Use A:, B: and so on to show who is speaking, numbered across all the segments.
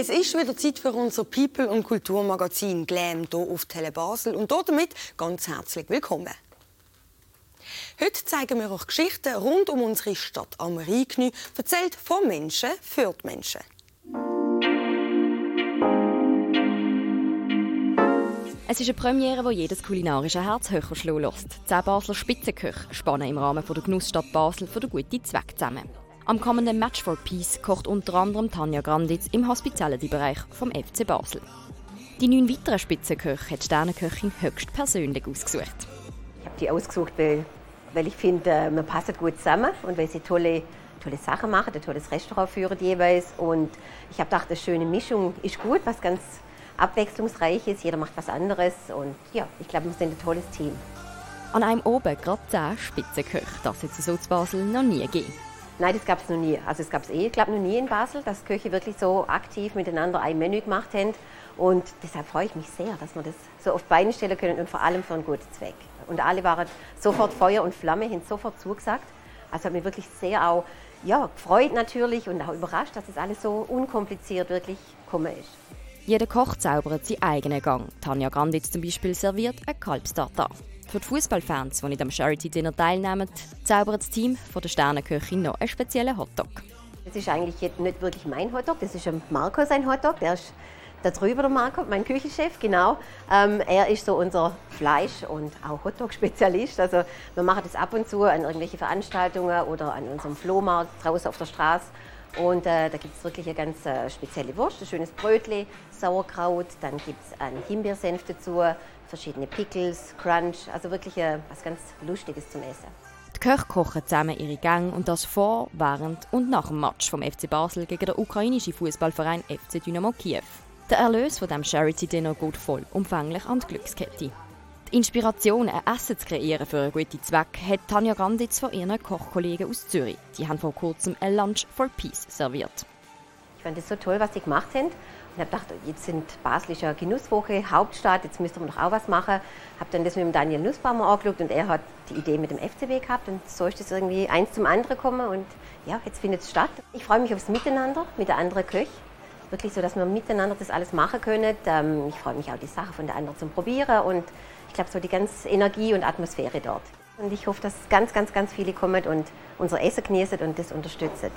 A: Es ist wieder Zeit für unser People- und Kulturmagazin Glam hier auf Tele Basel und damit ganz herzlich willkommen. Heute zeigen wir euch Geschichten rund um unsere Stadt am Rheinknü, erzählt von Menschen für die Menschen.
B: Es ist eine Premiere, wo jedes kulinarische Herz höher schlagen lässt. Zehn Basler Spitzenköche spannen im Rahmen der Genussstadt Basel für den guten Zweck zusammen. Am kommenden Match for Peace kocht unter anderem Tanja Granditz im Hospitality-Bereich vom FC Basel. Die neun weiteren Spitzenköche hat die Sternenköchin höchst persönlich ausgesucht.
C: Ich habe die ausgesucht, weil, weil ich finde, äh, wir passen gut zusammen und weil sie tolle, tolle Sachen machen, ein tolles Restaurant führen jeweils. Und ich habe gedacht, eine schöne Mischung ist gut, was ganz abwechslungsreich ist. Jeder macht was anderes und ja, ich glaube, wir sind ein tolles Team.
B: An einem oben gerade zehn Spitzenköche, das es so zu Basel noch nie gegeben.
C: Nein, das gab es noch nie. Also es gab es eh, ich glaube, noch nie in Basel, dass Köche wirklich so aktiv miteinander ein Menü gemacht haben. Und deshalb freue ich mich sehr, dass wir das so auf Beine stellen können und vor allem für einen guten Zweck. Und alle waren sofort Feuer und Flamme, haben sofort zugesagt. Also hat mich wirklich sehr auch ja, gefreut natürlich und auch überrascht, dass das alles so unkompliziert wirklich gekommen ist.
B: Jeder Koch zaubert seinen eigenen Gang. Tanja Granditz zum Beispiel serviert ein Kalbstartar. Für die Fußballfans, die nicht am Charity-Dinner teilnehmen, zaubert das Team von der Sternenköchin noch einen speziellen Hotdog.
C: Das ist eigentlich nicht wirklich mein Hotdog, das ist Marco sein Hotdog. Der ist da drüber, der Marco, mein Küchenchef, genau. Ähm, er ist so unser Fleisch- und auch Hotdog-Spezialist. Also wir machen das ab und zu an irgendwelche Veranstaltungen oder an unserem Flohmarkt draußen auf der Straße. Und äh, da gibt es wirklich eine ganz äh, spezielle Wurst, ein schönes Brötli, Sauerkraut, dann gibt es einen Himbeersenf dazu, verschiedene Pickles, Crunch, also wirklich äh, was ganz Lustiges zum Essen.
B: Die Köche kochen zusammen ihre Gänge und das vor, während und nach dem Match vom FC Basel gegen den ukrainischen Fußballverein FC Dynamo Kiew. Der Erlös von dem Charity Dinner geht vollumfänglich an die Glückskette. Die Inspiration, ein Essen zu kreieren für einen guten Zweck, hat Tanja Granditz von ihren Kochkollegen aus Zürich. Die haben vor kurzem ein Lunch for Peace serviert.
C: Ich fand es so toll, was sie gemacht haben. Ich habe gedacht, jetzt sind ja Genusswoche, Hauptstadt, jetzt müssten wir doch auch was machen. Habe dann das mit dem Daniel Nussbaumer angeschaut und er hat die Idee mit dem FCB gehabt und so ist es irgendwie eins zum anderen gekommen und ja, jetzt findet es statt. Ich freue mich aufs Miteinander mit der anderen Köch. Wirklich so, dass wir miteinander das alles machen können. Ähm, ich freue mich auch, die Sachen von der anderen zu probieren und ich glaube, so die ganze Energie und Atmosphäre dort. Und ich hoffe, dass ganz, ganz, ganz viele kommen und unser Essen genießen und das unterstützen.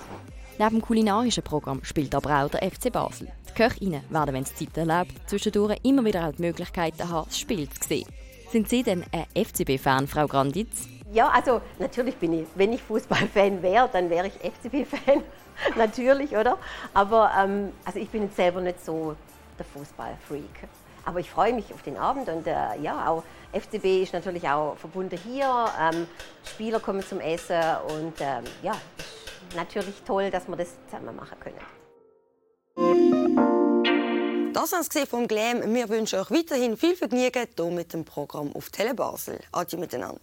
B: Neben dem kulinarischen Programm spielt aber auch der FC Basel. Die Köchinnen werden, wenn es Zeit erlaubt, zwischendurch immer wieder auch die Möglichkeiten haben, das Spiel zu sehen. Sind Sie denn ein FCB-Fan, Frau Granditz?
C: Ja, also natürlich bin ich, wenn ich Fußballfan wäre, dann wäre ich FCB-Fan. natürlich, oder? Aber ähm, also ich bin jetzt selber nicht so der Fußballfreak. Aber ich freue mich auf den Abend und äh, ja, auch FCB ist natürlich auch verbunden hier. Ähm, Spieler kommen zum Essen und ähm, ja, ist natürlich toll, dass wir das zusammen machen können.
A: Das haben Sie vom Glam. Wir wünschen euch weiterhin viel Vergnügen hier mit dem Programm auf Tele Basel. Adi miteinander.